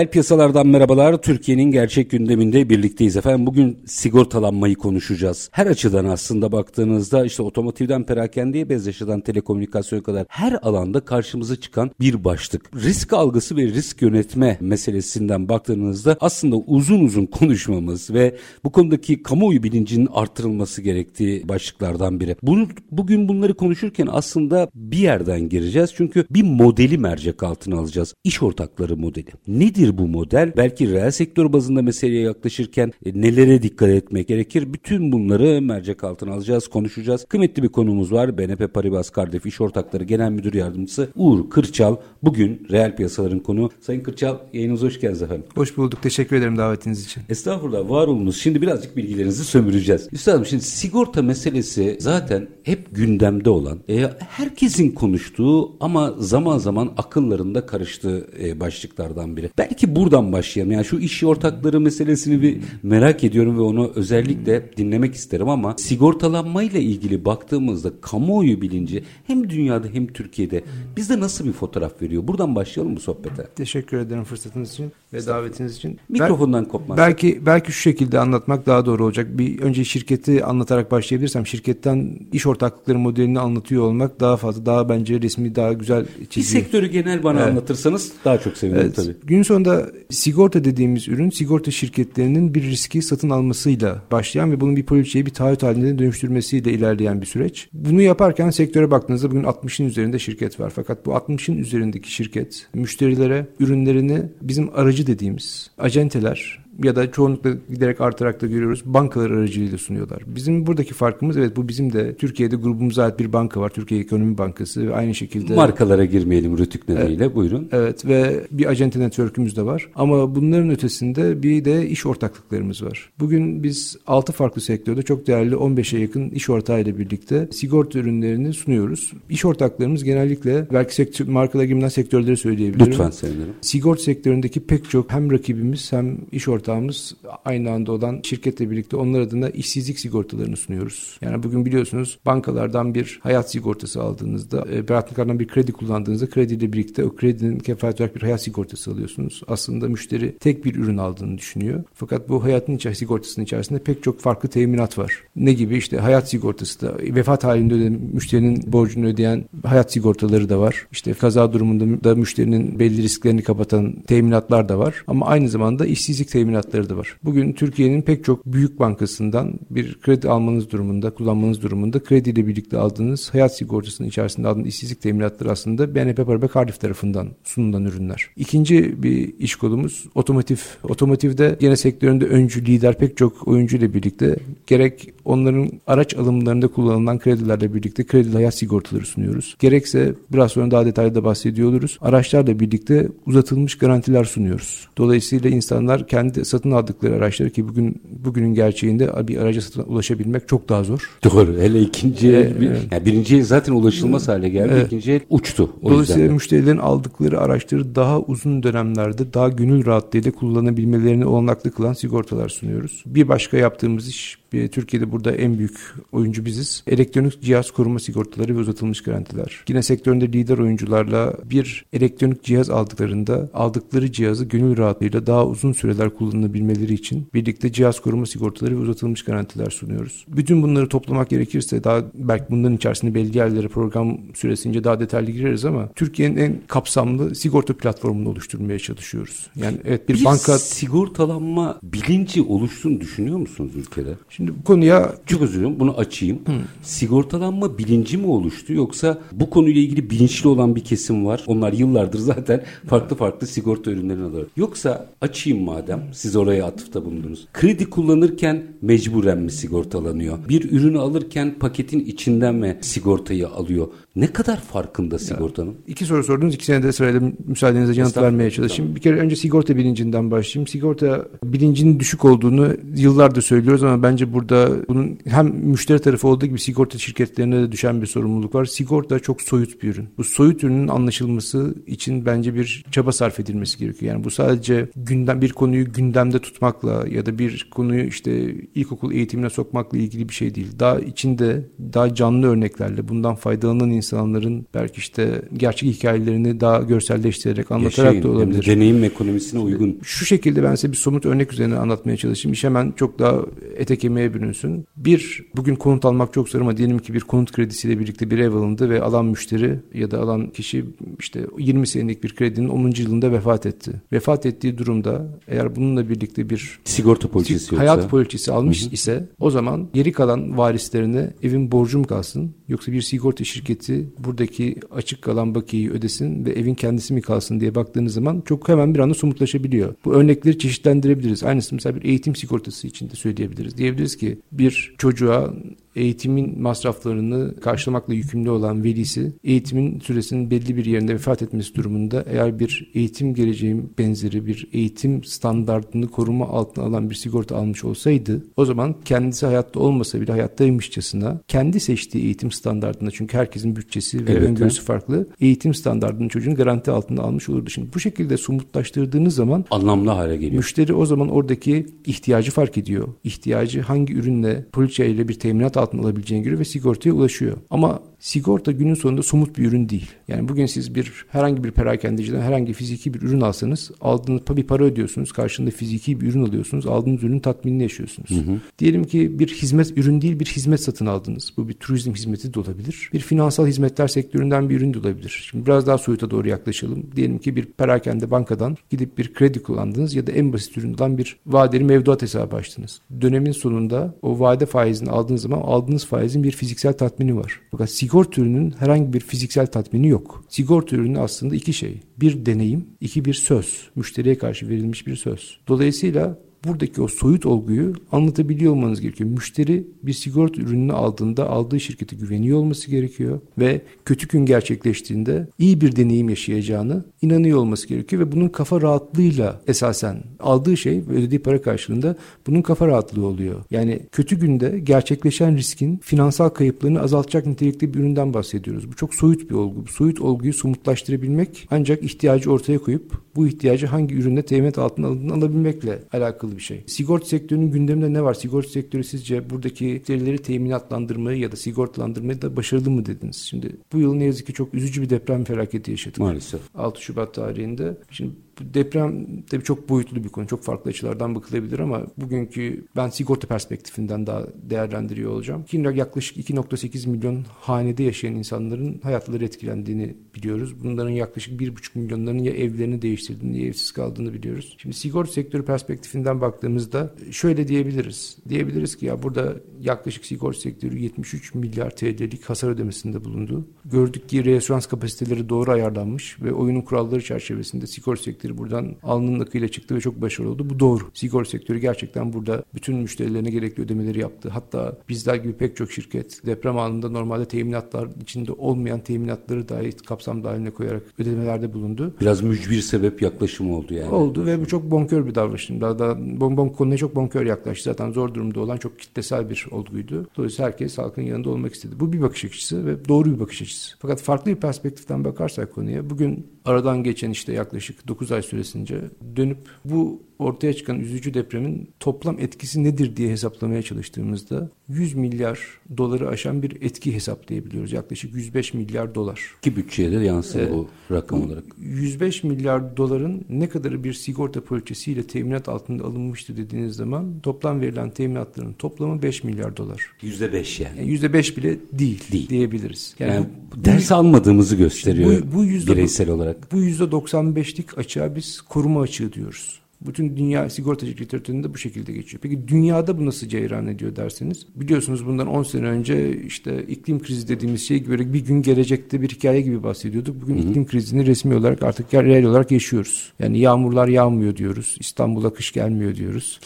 Reel piyasalardan merhabalar. Türkiye'nin gerçek gündeminde birlikteyiz efendim. Bugün sigortalanmayı konuşacağız. Her açıdan aslında baktığınızda işte otomotivden perakendeye bez yaşadan telekomünikasyona kadar her alanda karşımıza çıkan bir başlık. Risk algısı ve risk yönetme meselesinden baktığınızda aslında uzun uzun konuşmamız ve bu konudaki kamuoyu bilincinin artırılması gerektiği başlıklardan biri. Bunu, bugün bunları konuşurken aslında bir yerden gireceğiz. Çünkü bir modeli mercek altına alacağız. İş ortakları modeli. Nedir Nedir bu model? Belki reel sektör bazında meseleye yaklaşırken e, nelere dikkat etmek gerekir? Bütün bunları mercek altına alacağız, konuşacağız. Kıymetli bir konumuz var. BNP Paribas Kardef İş Ortakları Genel Müdür Yardımcısı Uğur Kırçal. Bugün reel piyasaların konu. Sayın Kırçal yayınımıza hoş geldiniz efendim. Hoş bulduk. Teşekkür ederim davetiniz için. Estağfurullah var olunuz. Şimdi birazcık bilgilerinizi sömüreceğiz. Üstadım şimdi sigorta meselesi zaten hep gündemde olan, e, herkesin konuştuğu ama zaman zaman akıllarında karıştığı e, başlıklardan biri. Belki buradan başlayalım. Yani şu iş ortakları meselesini bir merak ediyorum ve onu özellikle dinlemek isterim ama sigortalanmayla ilgili baktığımızda kamuoyu bilinci hem dünyada hem Türkiye'de bizde nasıl bir fotoğraf veriyor? Buradan başlayalım bu sohbete. Teşekkür ederim fırsatınız için ve davetiniz için. Mikrofondan kopmaz. Belki belki şu şekilde anlatmak daha doğru olacak. Bir önce şirketi anlatarak başlayabilirsem şirketten iş ortaklıkları modelini anlatıyor olmak daha fazla daha bence resmi daha güzel çiziyor. Bir sektörü genel bana evet. anlatırsanız daha çok sevinirim evet. tabii. Gün sonunda sigorta dediğimiz ürün sigorta şirketlerinin bir riski satın almasıyla başlayan ve bunun bir poliçeyi bir taahhüt haline dönüştürmesiyle ilerleyen bir süreç. Bunu yaparken sektöre baktığınızda bugün 60'ın üzerinde şirket var. Fakat bu 60'ın üzerindeki şirket müşterilere ürünlerini bizim aracı dediğimiz acenteler ya da çoğunlukla giderek artarak da görüyoruz bankalar aracılığıyla sunuyorlar. Bizim buradaki farkımız evet bu bizim de Türkiye'de grubumuza ait bir banka var. Türkiye Ekonomi Bankası ve aynı şekilde markalara girmeyelim rütük nedeniyle evet, buyurun. Evet ve bir acente network'ümüz de var. Ama bunların ötesinde bir de iş ortaklıklarımız var. Bugün biz 6 farklı sektörde çok değerli 15'e yakın iş ortağıyla birlikte sigorta ürünlerini sunuyoruz. İş ortaklarımız genellikle belki sektör, markalar girmeden sektörleri söyleyebilirim. Lütfen sevinirim. Sigorta sektöründeki pek çok hem rakibimiz hem iş ortağı ortağımız aynı anda olan şirketle birlikte onlar adına işsizlik sigortalarını sunuyoruz. Yani bugün biliyorsunuz bankalardan bir hayat sigortası aldığınızda, e, banklardan bir kredi kullandığınızda krediyle birlikte o kredinin kefaret olarak bir hayat sigortası alıyorsunuz. Aslında müşteri tek bir ürün aldığını düşünüyor. Fakat bu hayatın içi, sigortasının içerisinde pek çok farklı teminat var. Ne gibi işte hayat sigortası da vefat halinde öden, müşterinin borcunu ödeyen hayat sigortaları da var. İşte kaza durumunda da müşterinin belli risklerini kapatan teminatlar da var. Ama aynı zamanda işsizlik teminatı teminatları da var. Bugün Türkiye'nin pek çok büyük bankasından bir kredi almanız durumunda, kullanmanız durumunda krediyle birlikte aldığınız hayat sigortasının içerisinde aldığınız işsizlik teminatları aslında BNP Paribas Cardiff tarafından sunulan ürünler. İkinci bir iş kolumuz otomotiv. Otomotivde yine sektöründe öncü, lider pek çok oyuncu ile birlikte gerek onların araç alımlarında kullanılan kredilerle birlikte kredi hayat sigortaları sunuyoruz. Gerekse biraz sonra daha detaylı da bahsediyor oluruz. Araçlarla birlikte uzatılmış garantiler sunuyoruz. Dolayısıyla insanlar kendi satın aldıkları araçları ki bugün bugünün gerçeğinde bir araca satın ulaşabilmek çok daha zor. Doğru. Hele ikinci ee, bir, yani birinci el zaten ulaşılmaz hale geldi. Evet. İkinci el uçtu. O Dolayısıyla yüzden. müşterilerin aldıkları araçları daha uzun dönemlerde daha gönül rahatlığıyla kullanabilmelerini olanaklı kılan sigortalar sunuyoruz. Bir başka yaptığımız iş Türkiye'de burada en büyük oyuncu biziz. Elektronik cihaz koruma sigortaları ve uzatılmış garantiler. Yine sektöründe lider oyuncularla bir elektronik cihaz aldıklarında aldıkları cihazı gönül rahatlığıyla daha uzun süreler kullanabilmeleri için birlikte cihaz koruma sigortaları ve uzatılmış garantiler sunuyoruz. Bütün bunları toplamak gerekirse daha belki bunların içerisinde belli yerlere program süresince daha detaylı gireriz ama Türkiye'nin en kapsamlı sigorta platformunu oluşturmaya çalışıyoruz. Yani evet bir, bir banka sigortalanma bilinci oluştuğunu düşünüyor musunuz ülkede? Şimdi bu konuya çok özür dilerim bunu açayım. Hı. Sigortalanma bilinci mi oluştu yoksa bu konuyla ilgili bilinçli olan bir kesim var. Onlar yıllardır zaten farklı farklı sigorta ürünlerini alıyor. Yoksa açayım madem siz oraya atıfta bulundunuz. Kredi kullanırken mecburen mi sigortalanıyor? Bir ürünü alırken paketin içinden mi sigortayı alıyor? Ne kadar farkında sigortanın? Ya, iki soru sordunuz. İkisine de sırayla müsaadenizle yanıt vermeye çalışayım. Bir kere önce sigorta bilincinden başlayayım. Sigorta bilincinin düşük olduğunu yıllardır söylüyoruz ama bence burada bunun hem müşteri tarafı olduğu gibi sigorta şirketlerine de düşen bir sorumluluk var. Sigorta çok soyut bir ürün. Bu soyut ürünün anlaşılması için bence bir çaba sarf edilmesi gerekiyor. Yani bu sadece gündem bir konuyu gündemde tutmakla ya da bir konuyu işte ilkokul eğitimine sokmakla ilgili bir şey değil. Daha içinde daha canlı örneklerle bundan faydalanan insanların belki işte gerçek hikayelerini daha görselleştirerek anlatarak Yaşayın, da olabilir. Deneyim ekonomisine uygun. Şu şekilde ben size bir somut örnek üzerine anlatmaya çalışayım. İş hemen çok daha ete kemiğe bürünsün. Bir, bugün konut almak çok zor ama diyelim ki bir konut kredisiyle birlikte bir ev alındı ve alan müşteri ya da alan kişi işte 20 senelik bir kredinin 10. yılında vefat etti. Vefat ettiği durumda eğer bununla birlikte bir sigorta poliçesi hayat yoksa. poliçesi almış Hı-hı. ise o zaman geri kalan varislerine evin borcu mu kalsın yoksa bir sigorta şirketi buradaki açık kalan bakiyeyi ödesin ve evin kendisi mi kalsın diye baktığınız zaman çok hemen bir anda somutlaşabiliyor. Bu örnekleri çeşitlendirebiliriz. Aynısı mesela bir eğitim sigortası için de söyleyebiliriz. Diyebiliriz ki bir çocuğa eğitimin masraflarını karşılamakla yükümlü olan velisi eğitimin süresinin belli bir yerinde vefat etmesi durumunda eğer bir eğitim geleceğim benzeri bir eğitim standartını koruma altına alan bir sigorta almış olsaydı o zaman kendisi hayatta olmasa bile hayattaymışçasına kendi seçtiği eğitim standartında çünkü herkesin bütçesi ve evet, öngörüsü farklı eğitim standartını çocuğun garanti altında almış olurdu. Şimdi bu şekilde somutlaştırdığınız zaman anlamlı hale geliyor. Müşteri o zaman oradaki ihtiyacı fark ediyor. İhtiyacı hangi ürünle poliçe ile bir teminat altına alabileceğini görüyor ve sigortaya ulaşıyor. Ama sigorta günün sonunda somut bir ürün değil. Yani bugün siz bir herhangi bir perakendeciden herhangi fiziki bir ürün alsanız aldığınız bir para ödüyorsunuz. Karşında fiziki bir ürün alıyorsunuz. Aldığınız ürünün tatminini yaşıyorsunuz. Hı hı. Diyelim ki bir hizmet ürün değil bir hizmet satın aldınız. Bu bir turizm hizmeti de olabilir. Bir finansal hizmetler sektöründen bir ürün de olabilir. Şimdi biraz daha soyuta doğru yaklaşalım. Diyelim ki bir perakende bankadan gidip bir kredi kullandınız ya da en basit üründen bir vadeli mevduat hesabı açtınız. Dönemin sonunda o vade faizini aldığınız zaman aldığınız faizin bir fiziksel tatmini var. Fakat sigorta ürünün herhangi bir fiziksel tatmini yok. Sigorta ürünü aslında iki şey. Bir deneyim, iki bir söz. Müşteriye karşı verilmiş bir söz. Dolayısıyla buradaki o soyut olguyu anlatabiliyor olmanız gerekiyor. Müşteri bir sigorta ürününü aldığında aldığı şirkete güveniyor olması gerekiyor ve kötü gün gerçekleştiğinde iyi bir deneyim yaşayacağını inanıyor olması gerekiyor ve bunun kafa rahatlığıyla esasen aldığı şey ve ödediği para karşılığında bunun kafa rahatlığı oluyor. Yani kötü günde gerçekleşen riskin finansal kayıplarını azaltacak nitelikte bir üründen bahsediyoruz. Bu çok soyut bir olgu. Bu soyut olguyu somutlaştırabilmek ancak ihtiyacı ortaya koyup bu ihtiyacı hangi üründe teminat altına alabilmekle alakalı bir şey. Sigorta sektörünün gündeminde ne var? Sigorta sektörü sizce buradaki müşterileri teminatlandırmayı ya da sigortalandırmayı da başarılı mı dediniz? Şimdi bu yıl ne yazık ki çok üzücü bir deprem felaketi yaşadık. Maalesef. 6 Şubat tarihinde. Şimdi deprem tabii çok boyutlu bir konu. Çok farklı açılardan bakılabilir ama bugünkü ben sigorta perspektifinden daha değerlendiriyor olacağım. Yaklaşık 2.8 milyon hanede yaşayan insanların hayatları etkilendiğini biliyoruz. Bunların yaklaşık 1.5 milyonların ya evlerini değiştirdiğini ya evsiz kaldığını biliyoruz. Şimdi sigorta sektörü perspektifinden baktığımızda şöyle diyebiliriz. Diyebiliriz ki ya burada yaklaşık sigorta sektörü 73 milyar TL'lik hasar ödemesinde bulundu. Gördük ki reasürans kapasiteleri doğru ayarlanmış ve oyunun kuralları çerçevesinde sigorta sektörü sektörü buradan alnının akıyla çıktı ve çok başarılı oldu. Bu doğru. Sigorta sektörü gerçekten burada bütün müşterilerine gerekli ödemeleri yaptı. Hatta bizler gibi pek çok şirket deprem anında normalde teminatlar içinde olmayan teminatları dahi kapsam dahiline koyarak ödemelerde bulundu. Biraz mücbir sebep yaklaşımı oldu yani. Oldu ve bu çok bonkör bir davranış. Daha da bon, bon, konuya çok bonkör yaklaştı. Zaten zor durumda olan çok kitlesel bir olguydu. Dolayısıyla herkes halkın yanında olmak istedi. Bu bir bakış açısı ve doğru bir bakış açısı. Fakat farklı bir perspektiften bakarsak konuya bugün aradan geçen işte yaklaşık 9 ay süresince dönüp bu ortaya çıkan üzücü depremin toplam etkisi nedir diye hesaplamaya çalıştığımızda 100 milyar doları aşan bir etki hesaplayabiliyoruz. Yaklaşık 105 milyar dolar. Ki bütçeye de yansır ee, bu rakam olarak. 105 milyar doların ne kadarı bir sigorta poliçesiyle teminat altında alınmıştı dediğiniz zaman toplam verilen teminatların toplamı 5 milyar dolar. %5 yani. yani %5 bile değil, değil. diyebiliriz. Yani, yani bu, ders almadığımızı gösteriyor bu, bu yüzde, bireysel olarak. Bu %95'lik açığa biz koruma açığı diyoruz. Bütün dünya sigortacılık literatüründe bu şekilde geçiyor. Peki dünyada bu nasıl ceyran ediyor derseniz biliyorsunuz bundan 10 sene önce işte iklim krizi dediğimiz şey böyle bir gün gelecekte bir hikaye gibi bahsediyorduk. Bugün hı hı. iklim krizini resmi olarak artık reel olarak yaşıyoruz. Yani yağmurlar yağmıyor diyoruz. İstanbul'a kış gelmiyor diyoruz.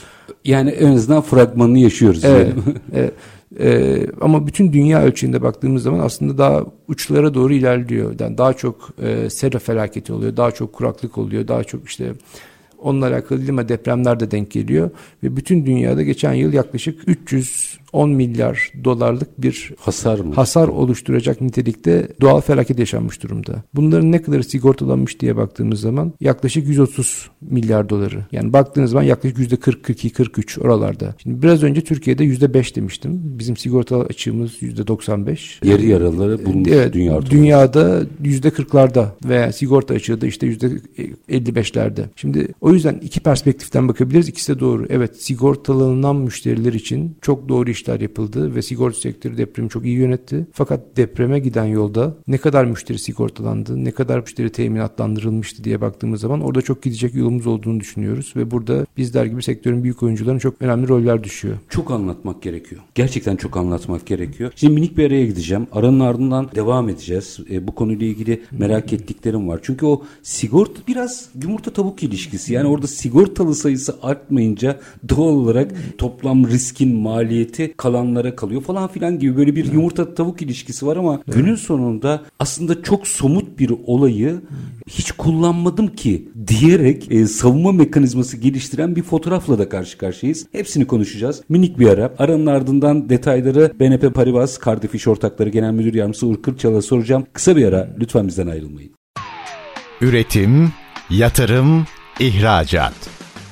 Yani en azından fragmanını yaşıyoruz. Evet. evet. Ee, ama bütün dünya ölçeğinde baktığımız zaman aslında daha uçlara doğru ilerliyor. Yani daha çok e, sera felaketi oluyor, daha çok kuraklık oluyor, daha çok işte onunla alakalı ama depremler de denk geliyor. Ve bütün dünyada geçen yıl yaklaşık 300 10 milyar dolarlık bir hasar mı? Hasar oluşturacak nitelikte doğal felaket yaşanmış durumda. Bunların ne kadar sigortalanmış diye baktığımız zaman yaklaşık 130 milyar doları. Yani baktığınız zaman yaklaşık yüzde 40, 42, 43 oralarda. Şimdi biraz önce Türkiye'de yüzde 5 demiştim. Bizim sigorta açığımız yüzde 95. Yarı yaraları bulmuş evet. Dünyada yüzde 40'larda veya sigorta açığı da işte yüzde 55'lerde. Şimdi o yüzden iki perspektiften bakabiliriz. İkisi de doğru. Evet sigortalanan müşteriler için çok doğru iş işler yapıldı ve sigorta sektörü depremi çok iyi yönetti. Fakat depreme giden yolda ne kadar müşteri sigortalandı, ne kadar müşteri teminatlandırılmıştı diye baktığımız zaman orada çok gidecek yolumuz olduğunu düşünüyoruz ve burada bizler gibi sektörün büyük oyuncularının çok önemli roller düşüyor. Çok anlatmak gerekiyor. Gerçekten çok anlatmak gerekiyor. Şimdi minik bir araya gideceğim. Aranın ardından devam edeceğiz. E, bu konuyla ilgili merak ettiklerim var. Çünkü o sigorta biraz yumurta tavuk ilişkisi. Yani orada sigortalı sayısı artmayınca doğal olarak toplam riskin maliyeti kalanlara kalıyor falan filan gibi böyle bir yumurta tavuk ilişkisi var ama günün sonunda aslında çok somut bir olayı hiç kullanmadım ki diyerek e, savunma mekanizması geliştiren bir fotoğrafla da karşı karşıyayız. Hepsini konuşacağız. Minik bir ara. Aranın ardından detayları BNP Paribas Cardiff İş Ortakları Genel Müdür Yardımcısı Uğur Kırçal'a soracağım. Kısa bir ara. Lütfen bizden ayrılmayın. Üretim, yatırım, ihracat.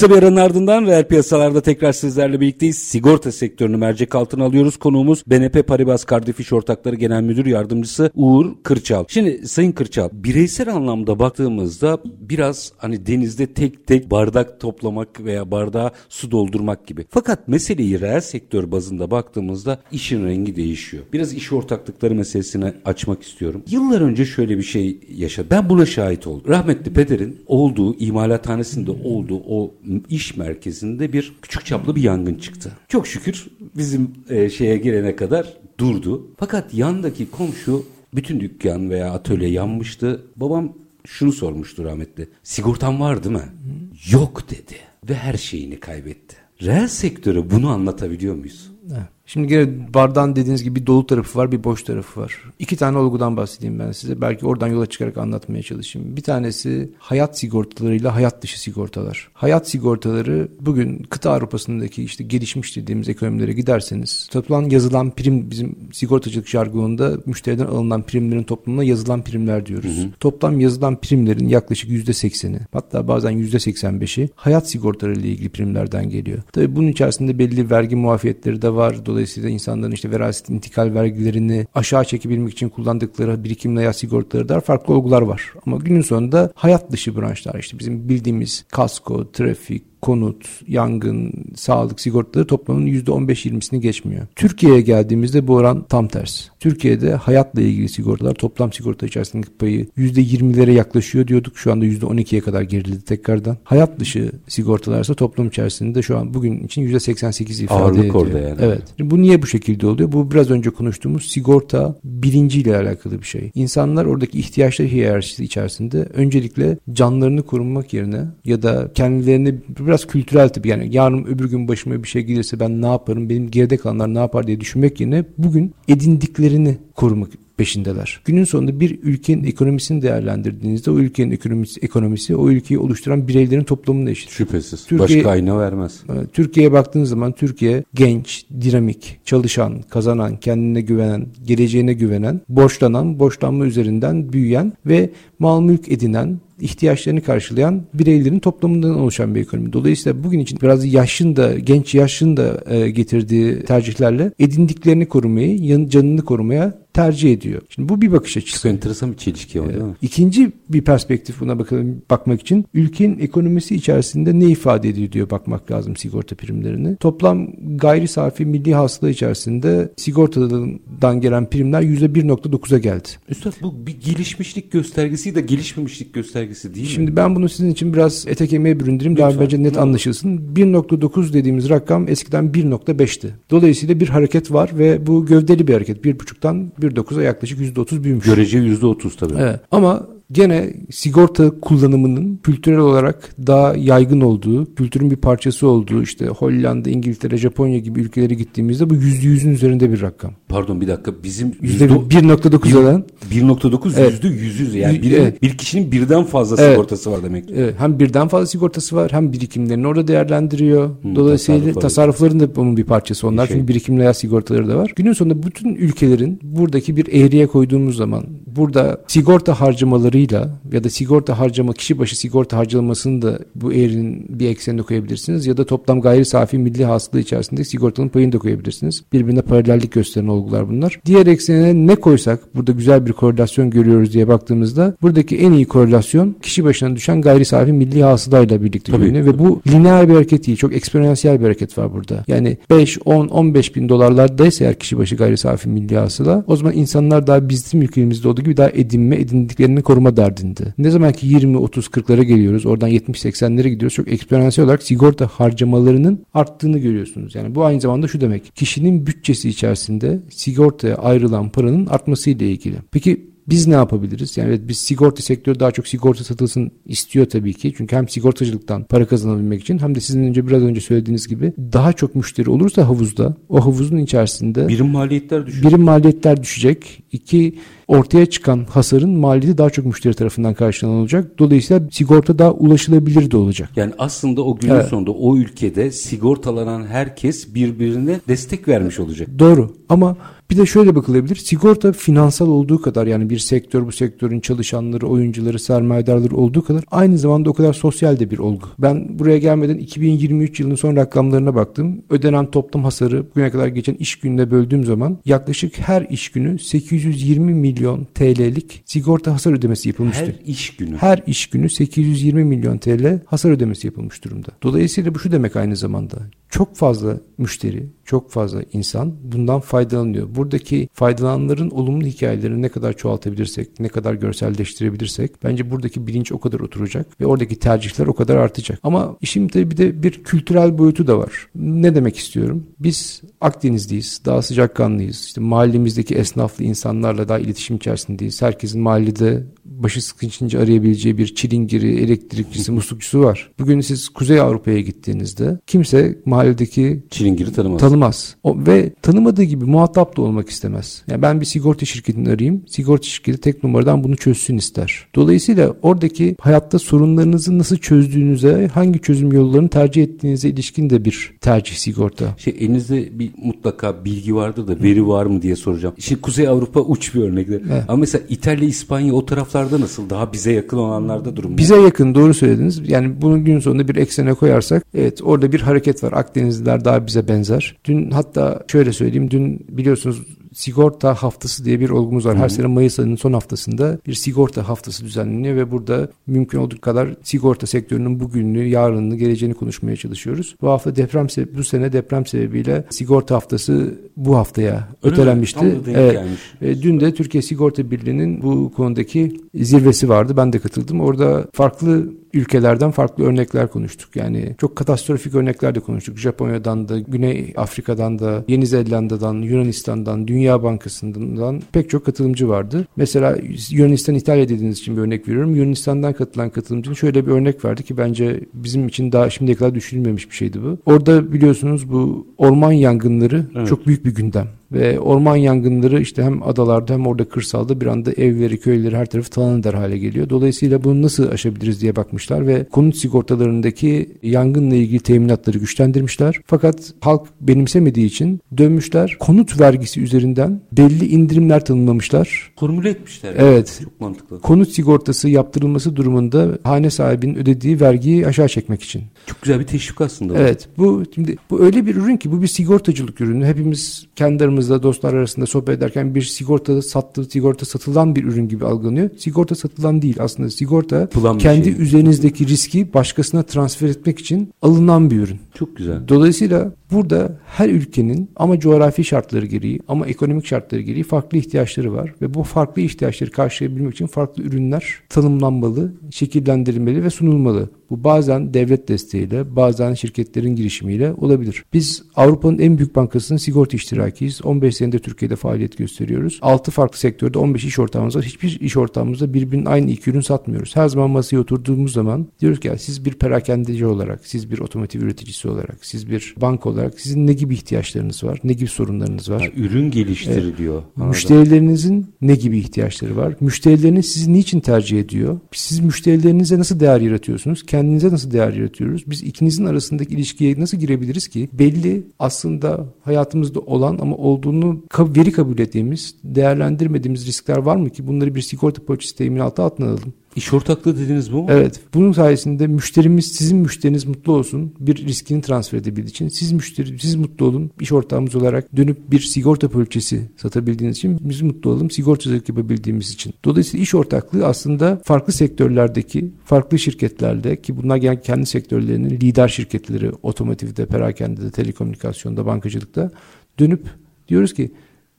Kısa bir aranın ardından reel piyasalarda tekrar sizlerle birlikteyiz. Sigorta sektörünü mercek altına alıyoruz. Konuğumuz BNP Paribas Cardiff İş Ortakları Genel Müdür Yardımcısı Uğur Kırçal. Şimdi Sayın Kırçal bireysel anlamda baktığımızda biraz hani denizde tek tek bardak toplamak veya bardağa su doldurmak gibi. Fakat meseleyi reel sektör bazında baktığımızda işin rengi değişiyor. Biraz iş ortaklıkları meselesini açmak istiyorum. Yıllar önce şöyle bir şey yaşadı. Ben buna şahit oldum. Rahmetli Peder'in olduğu imalathanesinde olduğu o iş merkezinde bir küçük çaplı bir yangın çıktı. Çok şükür bizim e, şeye gelene kadar durdu. Fakat yandaki komşu bütün dükkan veya atölye yanmıştı. Babam şunu sormuştu rahmetli. Sigortan var değil mi? Hı. Yok dedi ve her şeyini kaybetti. Reel sektörü bunu anlatabiliyor muyuz? Evet. Şimdi gene bardağın dediğiniz gibi bir dolu tarafı var bir boş tarafı var. İki tane olgudan bahsedeyim ben size. Belki oradan yola çıkarak anlatmaya çalışayım. Bir tanesi hayat sigortalarıyla hayat dışı sigortalar. Hayat sigortaları bugün kıta Avrupa'sındaki işte gelişmiş dediğimiz ekonomilere giderseniz toplam yazılan prim bizim sigortacılık jargonunda müşteriden alınan primlerin toplamına yazılan primler diyoruz. Hı hı. Toplam yazılan primlerin yaklaşık yüzde sekseni hatta bazen yüzde seksen beşi hayat sigortaları ile ilgili primlerden geliyor. Tabii bunun içerisinde belli vergi muafiyetleri de var. Dolayısıyla Dolayısıyla insanların işte veraset intikal vergilerini aşağı çekebilmek için kullandıkları birikim veya sigortaları da farklı olgular var. Ama günün sonunda hayat dışı branşlar işte bizim bildiğimiz kasko, trafik, konut, yangın, sağlık sigortaları toplamının %15-20'sini geçmiyor. Türkiye'ye geldiğimizde bu oran tam tersi. Türkiye'de hayatla ilgili sigortalar toplam sigorta içerisindeki payı %20'lere yaklaşıyor diyorduk. Şu anda %12'ye kadar geriledi tekrardan. Hayat dışı sigortalar ise toplam içerisinde şu an bugün için %88 ifade Ağırlık ediyor. orada yani. Evet. Bu niye bu şekilde oluyor? Bu biraz önce konuştuğumuz sigorta bilinciyle alakalı bir şey. İnsanlar oradaki ihtiyaçlar hiyerarşisi içerisinde öncelikle canlarını korunmak yerine ya da kendilerini biraz kültürel tabii. Yani yarın öbür gün başıma bir şey gelirse ben ne yaparım benim geride kalanlar ne yapar diye düşünmek yerine bugün edindiklerini korumak peşindeler. Günün sonunda bir ülkenin ekonomisini değerlendirdiğinizde o ülkenin ekonomisi, ekonomisi o ülkeyi oluşturan bireylerin toplamına eşit. Şüphesiz. Türkiye, Başka ayna vermez. Türkiye'ye baktığınız zaman Türkiye genç, dinamik, çalışan, kazanan, kendine güvenen, geleceğine güvenen, borçlanan, borçlanma üzerinden büyüyen ve mal mülk edinen, ihtiyaçlarını karşılayan bireylerin toplamından oluşan bir ekonomi. Dolayısıyla bugün için biraz yaşın da genç yaşın da e, getirdiği tercihlerle edindiklerini korumayı, canını korumaya tercih ediyor. Şimdi bu bir bakış açısı. Çok enteresan bir çelişki o değil mi? İkinci bir perspektif buna bakalım, bakmak için ülkenin ekonomisi içerisinde ne ifade ediyor diyor bakmak lazım sigorta primlerini. Toplam gayri safi milli hasıla içerisinde sigortadan gelen primler %1.9'a geldi. Üstad bu bir gelişmişlik göstergesi de gelişmemişlik göstergesi değil mi? Şimdi ben bunu sizin için biraz ete kemiğe büründüreyim. Daha Lütfen. bence net anlaşılsın. 1.9 dediğimiz rakam eskiden 1.5'ti. Dolayısıyla bir hareket var ve bu gövdeli bir hareket. 1.5'tan 1.9'a yaklaşık %30 büyümüş. Görece yüzde otuz tabii. Evet. Ama gene sigorta kullanımının kültürel olarak daha yaygın olduğu, kültürün bir parçası olduğu işte Hollanda, İngiltere, Japonya gibi ülkelere gittiğimizde bu yüzde yüzün üzerinde bir rakam. Pardon bir dakika bizim Yüzde yüzde 1.9 olan 1.9 Evet. yüzde yüzü yani bir, Evet. bir kişinin birden fazla Evet. sigortası var demek. Evet, hem birden fazla sigortası var hem birikimlerini orada değerlendiriyor. Hı, Dolayısıyla tasarrufları. tasarrufların da bunun bir parçası onlar. Şey. Çünkü birikimli sigortaları da var. Günün sonunda bütün ülkelerin buradaki bir eğriye koyduğumuz zaman burada sigorta harcamalarıyla ya da sigorta harcama kişi başı sigorta harcamasını da bu eğrinin bir eksenine koyabilirsiniz ya da toplam gayri safi milli hasıla içerisinde sigortanın payını da koyabilirsiniz. Birbirine paralellik gösteren olgular bunlar. Diğer eksenine ne koysak burada güzel bir korelasyon görüyoruz diye baktığımızda buradaki en iyi korelasyon kişi başına düşen gayri safi milli hasılayla birlikte görünüyor ve bu lineer bir hareket değil. Çok eksponansiyel bir hareket var burada. Yani 5, 10, 15 bin dolarlardaysa eğer kişi başı gayri safi milli hasıla o zaman insanlar daha bizim ülkemizde olduğu gibi daha edinme, edindiklerini koruma derdinde. Ne zaman ki 20, 30, 40'lara geliyoruz oradan 70, 80'lere gidiyoruz çok eksponansiyel olarak sigorta harcamalarının arttığını görüyorsunuz. Yani bu aynı zamanda şu demek. Kişinin bütçesi içerisinde sigortaya ayrılan paranın artmasıyla ilgili. Peki biz ne yapabiliriz? Yani evet biz sigorta sektörü daha çok sigorta satılsın istiyor tabii ki. Çünkü hem sigortacılıktan para kazanabilmek için hem de sizin önce biraz önce söylediğiniz gibi daha çok müşteri olursa havuzda o havuzun içerisinde Birim maliyetler düşüyor. birim maliyetler düşecek. İki ortaya çıkan hasarın maliyeti daha çok müşteri tarafından karşılanılacak. Dolayısıyla sigorta daha ulaşılabilir de olacak. Yani aslında o günün Evet. sonunda o ülkede sigortalanan herkes birbirine destek vermiş olacak. Doğru ama bir de şöyle bakılabilir. Sigorta finansal olduğu kadar yani bir sektör bu sektörün çalışanları, oyuncuları, sermayedarları olduğu kadar aynı zamanda o kadar sosyal de bir olgu. Ben buraya gelmeden 2023 yılının son rakamlarına baktım. Ödenen toplam hasarı bugüne kadar geçen iş gününe böldüğüm zaman yaklaşık her iş günü 820 milyon TL'lik sigorta hasar ödemesi yapılmıştır. Her iş günü. Her iş günü 820 milyon TL hasar ödemesi yapılmış durumda. Dolayısıyla bu şu demek aynı zamanda. Çok fazla müşteri, çok fazla insan bundan faydalanıyor. Buradaki faydalananların olumlu hikayelerini ne kadar çoğaltabilirsek, ne kadar görselleştirebilirsek bence buradaki bilinç o kadar oturacak ve oradaki tercihler o kadar artacak. Ama işin tabii bir de bir kültürel boyutu da var. Ne demek istiyorum? Biz Akdeniz'deyiz, daha sıcakkanlıyız. İşte mahallemizdeki esnaflı insanlarla daha iletişim içerisindeyiz. Herkesin mahallede başı sıkışınca arayabileceği bir çilingiri, elektrikçisi, muslukçusu var. Bugün siz Kuzey Avrupa'ya gittiğinizde kimse mahalledeki Çilingiri tanımaz. tanımaz. O, ve tanımadığı gibi muhatap da olmak istemez. Yani ben bir sigorta şirketini arayayım. Sigorta şirketi tek numaradan bunu çözsün ister. Dolayısıyla oradaki hayatta sorunlarınızı nasıl çözdüğünüze, hangi çözüm yollarını tercih ettiğinize ilişkin de bir tercih sigorta. Şey elinizde bir mutlaka bilgi vardır da veri var mı diye soracağım. Şimdi Kuzey Avrupa uç bir örnekler. Evet. Ama mesela İtalya, İspanya o taraflarda nasıl? Daha bize yakın olanlarda durum? Bize yakın doğru söylediniz. Yani bunun gün sonunda bir eksene koyarsak evet orada bir hareket var. Akdenizliler daha bize benzer. Dün hatta şöyle söyleyeyim. Dün biliyorsunuz sigorta haftası diye bir olgumuz var. Her sene Mayıs ayının son haftasında bir sigorta haftası düzenleniyor ve burada mümkün olduğu kadar sigorta sektörünün bugününü, yarınını, geleceğini konuşmaya çalışıyoruz. Bu hafta deprem bu sene deprem sebebiyle sigorta haftası bu haftaya Öyle mi? ötelenmişti. Tam da denk Evet. gelmiş. Dün de Türkiye Sigorta Birliği'nin bu konudaki zirvesi vardı. Ben de katıldım. Orada farklı ülkelerden farklı örnekler konuştuk. Yani çok katastrofik örnekler de konuştuk. Japonya'dan da, Güney Afrika'dan da, Yeni Zelanda'dan, Yunanistan'dan, Dünya Bankası'ndan pek çok katılımcı vardı. Mesela Yunanistan, İtalya dediğiniz için bir örnek veriyorum. Yunanistan'dan katılan katılımcının şöyle bir örnek verdi ki bence bizim için daha şimdiye kadar düşünülmemiş bir şeydi bu. Orada biliyorsunuz bu orman yangınları Evet. çok büyük bir gündem. Ve orman yangınları işte hem adalarda hem orada kırsalda bir anda evleri, köyleri her tarafı talan eder hale geliyor. Dolayısıyla bunu nasıl aşabiliriz diye bakmışlar ve konut sigortalarındaki yangınla ilgili teminatları güçlendirmişler. Fakat halk benimsemediği için dönmüşler konut vergisi üzerinden belli indirimler tanımlamışlar. Formüle etmişler. Evet. Çok mantıklı. Konut sigortası yaptırılması durumunda hane sahibinin ödediği vergiyi aşağı çekmek için. Çok güzel bir teşvik aslında. bu. Evet bu şimdi bu öyle bir ürün ki bu bir sigortacılık ürünü. Hepimiz kendi aramızda aramızda dostlar arasında sohbet ederken bir sigorta sattığı sigorta satılan bir ürün gibi algılanıyor. Sigorta satılan değil aslında sigorta Yapılan bir kendi şey. üzerinizdeki riski başkasına transfer etmek için alınan bir ürün. Çok güzel. Dolayısıyla burada her ülkenin ama coğrafi şartları gereği ama ekonomik şartları gereği farklı ihtiyaçları var ve bu farklı ihtiyaçları karşılayabilmek için farklı ürünler tanımlanmalı, şekillendirilmeli ve sunulmalı. Bu bazen devlet desteğiyle, bazen şirketlerin girişimiyle olabilir. Biz Avrupa'nın en büyük bankasının sigorta iştirakiyiz. 15 senedir Türkiye'de faaliyet gösteriyoruz. 6 farklı sektörde 15 iş ortağımız var. Hiçbir iş ortağımızda birbirinin aynı iki ürün satmıyoruz. Her zaman masaya oturduğumuz zaman diyoruz ki ya siz bir perakendeci olarak, siz bir otomotiv üreticisi olarak, siz bir banka olarak sizin ne gibi ihtiyaçlarınız var, ne gibi sorunlarınız var? Ha, ürün geliştiriliyor. Anladım. Müşterilerinizin ne gibi ihtiyaçları var? Müşterileriniz sizi niçin tercih ediyor? Siz müşterilerinize nasıl değer yaratıyorsunuz? Kendinize nasıl değer yaratıyoruz? Biz ikinizin arasındaki ilişkiye nasıl girebiliriz ki? Belli aslında hayatımızda olan ama olduğunu veri kabul ettiğimiz, değerlendirmediğimiz riskler var mı ki? Bunları bir sigorta poliçesi teminatı altına alalım. İş ortaklığı dediğiniz bu mu? Evet. Bunun sayesinde müşterimiz, sizin müşteriniz mutlu olsun. Bir riskini transfer edebildiği için. Siz müşteri, siz mutlu olun. İş ortağımız olarak dönüp bir sigorta poliçesi satabildiğiniz için biz mutlu olalım. Sigortacılık yapabildiğimiz için. Dolayısıyla iş ortaklığı aslında farklı sektörlerdeki, farklı şirketlerde ki bunlar genel kendi sektörlerinin lider şirketleri otomotivde, perakende, telekomünikasyonda, bankacılıkta dönüp diyoruz ki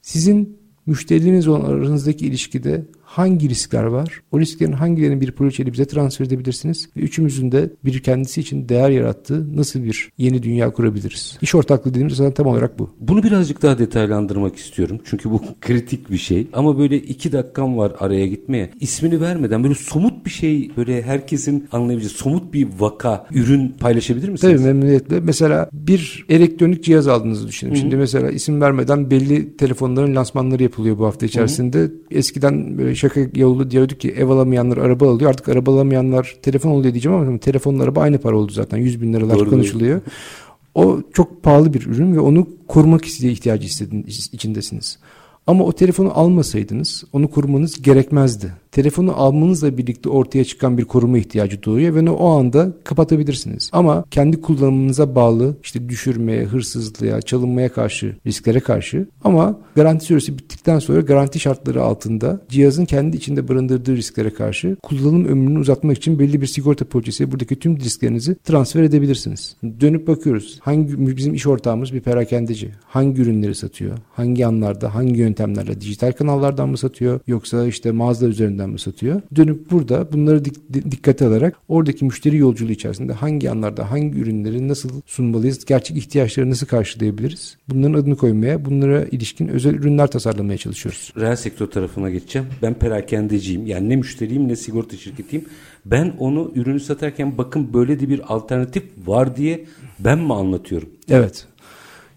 sizin müşterileriniz olan aranızdaki ilişkide hangi riskler var? O risklerin hangilerini bir poliçeyle bize transfer edebilirsiniz? Ve üçümüzün de bir kendisi için değer yarattığı nasıl bir yeni dünya kurabiliriz? İş ortaklığı dediğimiz zaten tam olarak bu. Bunu birazcık daha detaylandırmak istiyorum. Çünkü bu kritik bir şey. Ama böyle iki dakikam var araya gitmeye. İsmini vermeden böyle somut bir şey böyle herkesin anlayabileceği somut bir vaka, ürün paylaşabilir misiniz? Tabii memnuniyetle. Mesela bir elektronik cihaz aldığınızı düşünelim. Şimdi mesela isim vermeden belli telefonların lansmanları yapılıyor bu hafta içerisinde. Eskiden böyle şaka yolu diyorduk ki ev alamayanlar araba alıyor. Artık araba alamayanlar telefon oluyor diyeceğim ama telefonla araba aynı para oldu zaten. 100 bin liralar Doğru, konuşuluyor. O çok pahalı bir ürün ve onu korumak istediği ihtiyacı istediğiniz, içindesiniz. Ama o telefonu almasaydınız onu korumanız gerekmezdi. Telefonu almanızla birlikte ortaya çıkan bir koruma ihtiyacı doğuyor ve o anda kapatabilirsiniz. Ama kendi kullanımınıza bağlı işte düşürmeye, hırsızlığa, çalınmaya karşı, risklere karşı ama garanti süresi bittikten sonra garanti şartları altında cihazın kendi içinde barındırdığı risklere karşı kullanım ömrünü uzatmak için belli bir sigorta poliçesi buradaki tüm risklerinizi transfer edebilirsiniz. Dönüp bakıyoruz. Hangi bizim iş ortağımız bir perakendeci. Hangi ürünleri satıyor? Hangi anlarda, hangi yöntemlerle? Dijital kanallardan mı satıyor? Yoksa işte mağaza üzerinden mi satıyor? Dönüp burada bunları dik- dikkate alarak oradaki müşteri yolculuğu içerisinde hangi anlarda hangi ürünleri nasıl sunmalıyız? Gerçek ihtiyaçları nasıl karşılayabiliriz? Bunların adını koymaya, bunlara ilişkin özel ürünler tasarlamaya çalışıyoruz. Reel sektör tarafına geçeceğim. Ben perakendeciyim. Yani ne müşteriyim ne sigorta şirketiyim. Ben onu ürünü satarken bakın böyle de bir alternatif var diye ben mi anlatıyorum? Evet.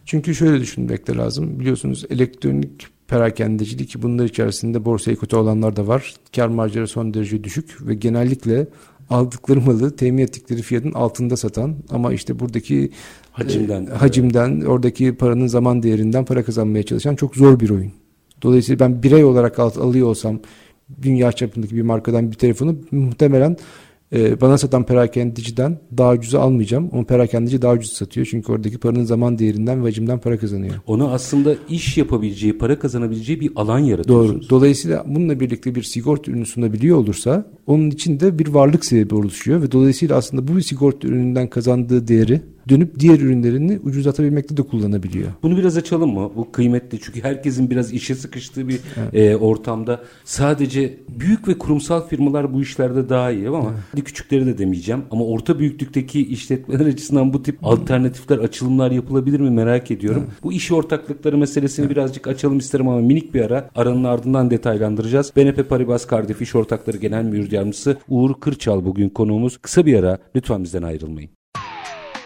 Çünkü şöyle düşünmek de lazım. Biliyorsunuz elektronik perakendecilik ki bunlar içerisinde borsaya kötü olanlar da var. Kar marjları son derece düşük ve genellikle aldıkları malı temin ettikleri fiyatın altında satan ama işte buradaki Hacimden. e, hacimden oradaki paranın zaman değerinden para kazanmaya çalışan çok zor bir oyun. Dolayısıyla ben birey olarak al- alıyor olsam dünya çapındaki bir markadan bir telefonu muhtemelen e, bana satan perakendeciden daha ucuza almayacağım. Ama perakendeci daha ucuz satıyor. Çünkü oradaki paranın zaman değerinden ve hacimden para kazanıyor. Onu aslında iş yapabileceği, para kazanabileceği bir alan Doğru. yaratıyorsunuz. Dolayısıyla bununla birlikte bir sigorta ürünü sunabiliyor olursa onun içinde bir varlık sebebi oluşuyor ve dolayısıyla aslında bu sigorta ürününden kazandığı değeri dönüp diğer ürünlerini ucuzlatabilmekte de kullanabiliyor. Bunu biraz açalım mı? Bu kıymetli çünkü herkesin biraz işe sıkıştığı bir e, ortamda sadece büyük ve kurumsal firmalar bu işlerde daha iyi ama hadi küçükleri de demeyeceğim ama orta büyüklükteki işletmeler açısından bu tip alternatifler, açılımlar yapılabilir mi merak ediyorum. Bu iş ortaklıkları meselesini birazcık açalım isterim ama minik bir ara aranın ardından detaylandıracağız. BNP Paribas Cardiff İş Ortakları Genel Müdür Yardımcısı Uğur Kırçal bugün konuğumuz. Kısa bir ara lütfen bizden ayrılmayın.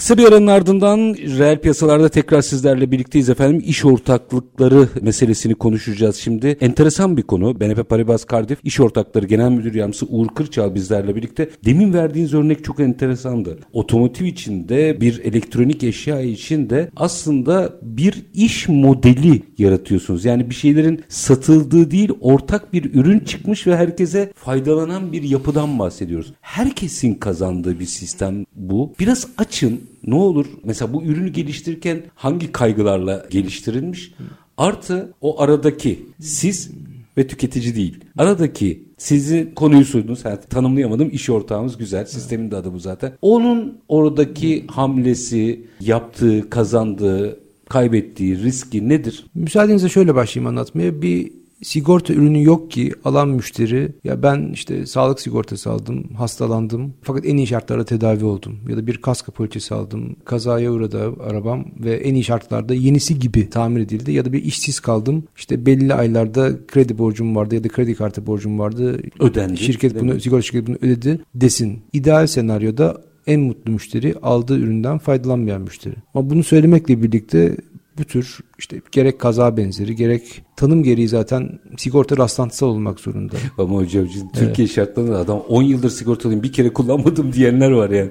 Kısa bir aranın ardından reel piyasalarda tekrar sizlerle birlikteyiz efendim. İş ortaklıkları meselesini konuşacağız şimdi. Enteresan bir konu. BNP Paribas Cardiff İş Ortakları Genel Müdür Yardımcısı Uğur Kırçal bizlerle birlikte. Demin verdiğiniz örnek çok enteresandı. Otomotiv içinde bir elektronik eşya içinde aslında bir iş modeli yaratıyorsunuz. Yani bir şeylerin satıldığı değil ortak bir ürün çıkmış ve herkese faydalanan bir yapıdan bahsediyoruz. Herkesin kazandığı bir sistem bu. Biraz açın ne olur mesela bu ürünü geliştirirken hangi kaygılarla geliştirilmiş? Artı o aradaki siz ve tüketici değil. Aradaki sizi konuyu sundunuz. Yani tanımlayamadım. İş ortağımız güzel. Sistemin de adı bu zaten. Onun oradaki hamlesi, yaptığı, kazandığı, kaybettiği riski nedir? Müsaadenizle şöyle başlayayım anlatmaya. Bir sigorta ürünü yok ki alan müşteri ya ben işte sağlık sigortası aldım, hastalandım fakat en iyi şartlarda tedavi oldum ya da bir kasko poliçesi aldım, kazaya uğradı arabam ve en iyi şartlarda yenisi gibi tamir edildi ya da bir işsiz kaldım işte belli aylarda kredi borcum vardı ya da kredi kartı borcum vardı. Ödendi. Şirket bunu, sigorta şirketi bunu ödedi desin. İdeal senaryoda en mutlu müşteri aldığı üründen faydalanmayan müşteri. Ama bunu söylemekle birlikte bu tür işte gerek kaza benzeri gerek tanım gereği zaten sigorta rastlantısal olmak zorunda. Ama hocam evet. Türkiye şartlarında adam 10 yıldır sigortalıyım bir kere kullanmadım diyenler var yani.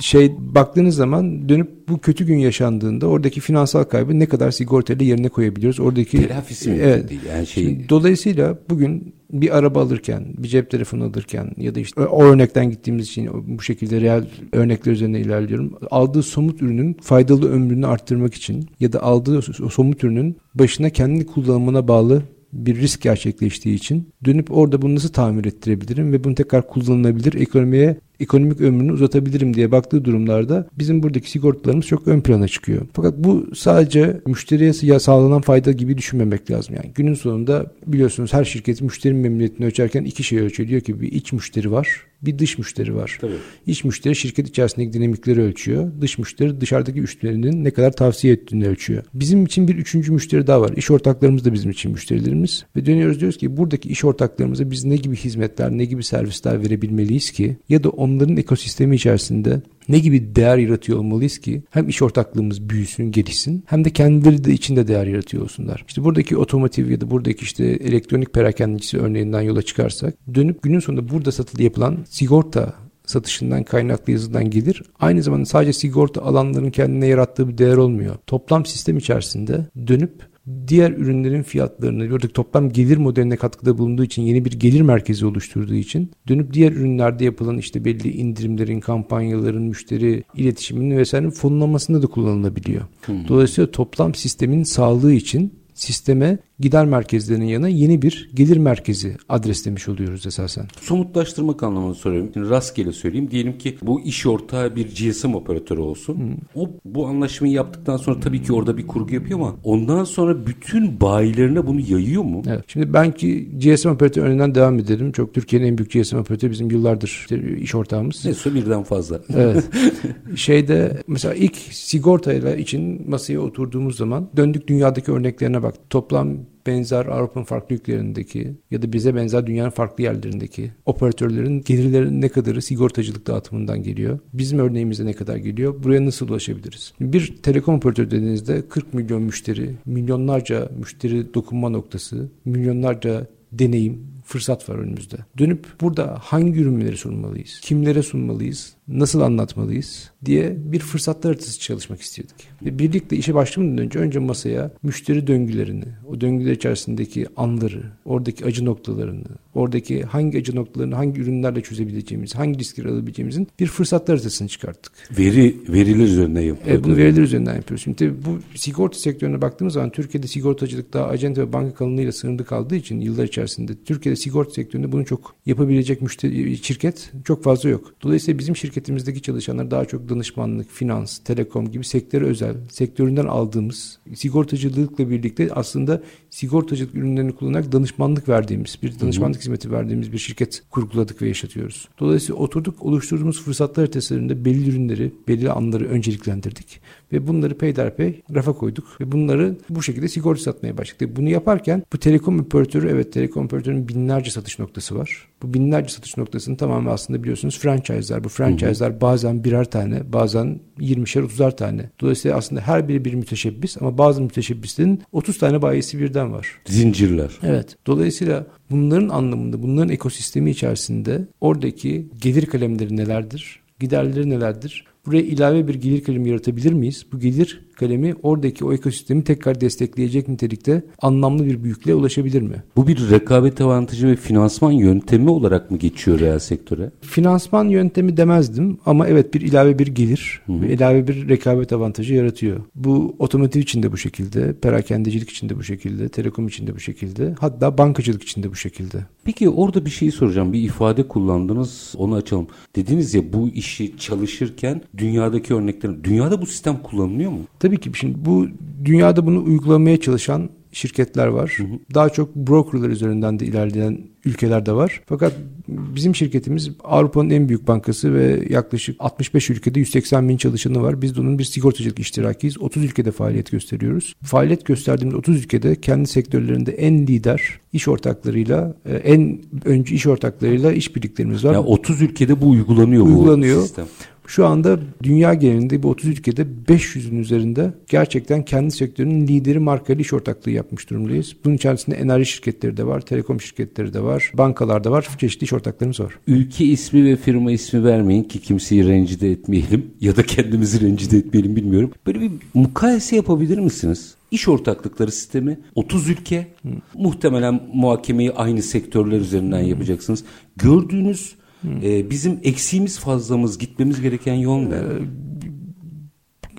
şey baktığınız zaman dönüp bu kötü gün yaşandığında oradaki finansal kaybı ne kadar sigortayla yerine koyabiliyoruz? Oradaki telafisi evet, değil yani şey. Şimdi, dolayısıyla bugün bir araba alırken, bir cep telefonu alırken ya da işte o örnekten gittiğimiz için bu şekilde real örnekler üzerine ilerliyorum. Aldığı somut ürünün faydalı ömrünü arttırmak için ya da aldığı somut ürünün başına kendi kullanımına bağlı bir risk gerçekleştiği için dönüp orada bunu nasıl tamir ettirebilirim ve bunu tekrar kullanılabilir ekonomiye ekonomik ömrünü uzatabilirim diye baktığı durumlarda bizim buradaki sigortalarımız çok ön plana çıkıyor. Fakat bu sadece müşteriye sağlanan fayda gibi düşünmemek lazım. Yani günün sonunda biliyorsunuz her şirket müşteri memnuniyetini ölçerken iki şey ölçüyor. Diyor ki bir iç müşteri var, bir dış müşteri var. Tabii. İç müşteri şirket içerisindeki dinamikleri ölçüyor. Dış müşteri dışarıdaki müşterinin ne kadar tavsiye ettiğini ölçüyor. Bizim için bir üçüncü müşteri daha var. İş ortaklarımız da bizim için müşterilerimiz. Ve dönüyoruz diyoruz ki buradaki iş ortaklarımıza biz ne gibi hizmetler, ne gibi servisler verebilmeliyiz ki ya da onların ekosistemi içerisinde ne gibi değer yaratıyor olmalıyız ki hem iş ortaklığımız büyüsün, gelişsin hem de kendileri de içinde değer yaratıyor olsunlar. İşte buradaki otomotiv ya da buradaki işte elektronik perakendecisi örneğinden yola çıkarsak dönüp günün sonunda burada satılı yapılan sigorta satışından kaynaklı yazıdan gelir. Aynı zamanda sadece sigorta alanların kendine yarattığı bir değer olmuyor. Toplam sistem içerisinde dönüp diğer ürünlerin fiyatlarını buradaki toplam gelir modeline katkıda bulunduğu için yeni bir gelir merkezi oluşturduğu için dönüp diğer ürünlerde yapılan işte belli indirimlerin, kampanyaların, müşteri iletişiminin vesaire fonlamasında da kullanılabiliyor. Hmm. Dolayısıyla toplam sistemin sağlığı için sisteme gider merkezlerinin yanına yeni bir gelir merkezi adreslemiş oluyoruz esasen. Somutlaştırmak anlamında soruyorum. Şimdi rastgele söyleyeyim. Diyelim ki bu iş ortağı bir GSM operatörü olsun. Hmm. O bu anlaşmayı yaptıktan sonra tabii ki orada bir kurgu yapıyor ama ondan sonra bütün bayilerine bunu yayıyor mu? Evet. Şimdi ben ki GSM operatörü önünden devam edelim. Çok Türkiye'nin en büyük GSM operatörü bizim yıllardır işte iş ortağımız. Neyse birden fazla. Evet. Şeyde mesela ilk sigortayla için masaya oturduğumuz zaman döndük dünyadaki örneklerine bak. Toplam benzer Avrupa'nın farklı ülkelerindeki ya da bize benzer dünyanın farklı yerlerindeki operatörlerin gelirlerinin ne kadarı sigortacılık dağıtımından geliyor? Bizim örneğimizde ne kadar geliyor? Buraya nasıl ulaşabiliriz? Bir telekom operatörü dediğinizde 40 milyon müşteri, milyonlarca müşteri dokunma noktası, milyonlarca deneyim, fırsat var önümüzde. Dönüp burada hangi ürünleri sunmalıyız? Kimlere sunmalıyız? Nasıl anlatmalıyız? diye bir fırsatlar haritası çalışmak istedik. Ve birlikte işe başlamadan önce önce masaya müşteri döngülerini, o döngüler içerisindeki anları, oradaki acı noktalarını, oradaki hangi acı noktalarını hangi ürünlerle çözebileceğimiz, hangi riskleri alabileceğimizin bir fırsatlar haritasını çıkarttık. Veri veriler üzerinden yapıyoruz. Evet, bunu veriler üzerinden yapıyoruz. Şimdi tabii bu sigorta sektörüne baktığımız zaman Türkiye'de sigortacılık daha acente ve banka kalınlığıyla sınırlı kaldığı için yıllar içerisinde Türkiye'de sigorta sektöründe bunu çok yapabilecek müşteri şirket çok fazla yok. Dolayısıyla bizim şirketimizdeki çalışanlar daha çok danışmanlık, finans, telekom gibi sektöre özel, sektöründen aldığımız sigortacılıkla birlikte aslında sigortacılık ürünlerini kullanarak danışmanlık verdiğimiz, bir danışmanlık Hı-hı. hizmeti verdiğimiz bir şirket kurguladık ve yaşatıyoruz. Dolayısıyla oturduk oluşturduğumuz fırsatlar haritalarında belli ürünleri, belli anları önceliklendirdik ve bunları peyderpey rafa koyduk ve bunları bu şekilde sigorta satmaya başladık. Bunu yaparken bu telekom operatörü evet telekom operatörünün binlerce satış noktası var. Bu binlerce satış noktasının tamamı aslında biliyorsunuz franchise'lar. Bu franchise'lar bazen birer tane, bazen 20'şer 30'ar tane. Dolayısıyla aslında her biri bir müteşebbis ama bazı müteşebbislerin 30 tane bayisi birden var. Zincirler. Evet. Dolayısıyla bunların anlamında, bunların ekosistemi içerisinde oradaki gelir kalemleri nelerdir? Giderleri nelerdir? Buraya ilave bir gelir kalemi yaratabilir miyiz? Bu gelir kalemi oradaki o ekosistemi tekrar destekleyecek nitelikte anlamlı bir büyüklüğe ulaşabilir mi? Bu bir rekabet avantajı ve finansman yöntemi olarak mı geçiyor reel sektöre? Finansman yöntemi demezdim ama evet bir ilave bir gelir ve ilave bir rekabet avantajı yaratıyor. Bu otomotiv için de bu şekilde, perakendecilik için de bu şekilde, telekom için de bu şekilde, hatta bankacılık için de bu şekilde. Peki orada bir şey soracağım. Bir ifade kullandınız. Onu açalım. Dediniz ya bu işi çalışırken dünyadaki örnekler. Dünyada bu sistem kullanılıyor mu? Tabii ki şimdi bu dünyada bunu uygulamaya çalışan şirketler var. Daha çok brokerlar üzerinden de ilerleyen ülkeler de var. Fakat bizim şirketimiz Avrupa'nın en büyük bankası ve yaklaşık 65 ülkede 180 bin çalışanı var. Biz de onun bir sigortacılık iştirakiyiz. 30 ülkede faaliyet gösteriyoruz. Faaliyet gösterdiğimiz 30 ülkede kendi sektörlerinde en lider iş ortaklarıyla, e, en öncü iş ortaklarıyla işbirliklerimiz var. Ya 30 ülkede bu uygulanıyor, Uygulanıyor. bu sistem. Şu anda dünya genelinde bu 30 ülkede 500'ün üzerinde gerçekten kendi sektörünün lideri markalı iş ortaklığı yapmış durumdayız. Bunun içerisinde enerji şirketleri de var, telekom şirketleri de var, bankalar da var, çeşitli iş ortaklarımız var. Ülke ismi ve firma ismi vermeyin ki kimseyi rencide etmeyelim ya da kendimizi rencide etmeyelim bilmiyorum. Böyle bir mukayese yapabilir misiniz? İş ortaklıkları sistemi 30 ülke muhtemelen muhakemeyi aynı sektörler üzerinden yapacaksınız. Gördüğünüz e, bizim eksiğimiz fazlamız gitmemiz gereken yol ne?